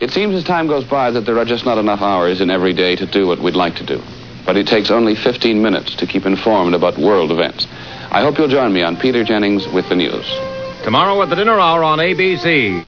It seems as time goes by that there are just not enough hours in every day to do what we'd like to do. But it takes only 15 minutes to keep informed about world events. I hope you'll join me on Peter Jennings with the news. Tomorrow at the dinner hour on ABC.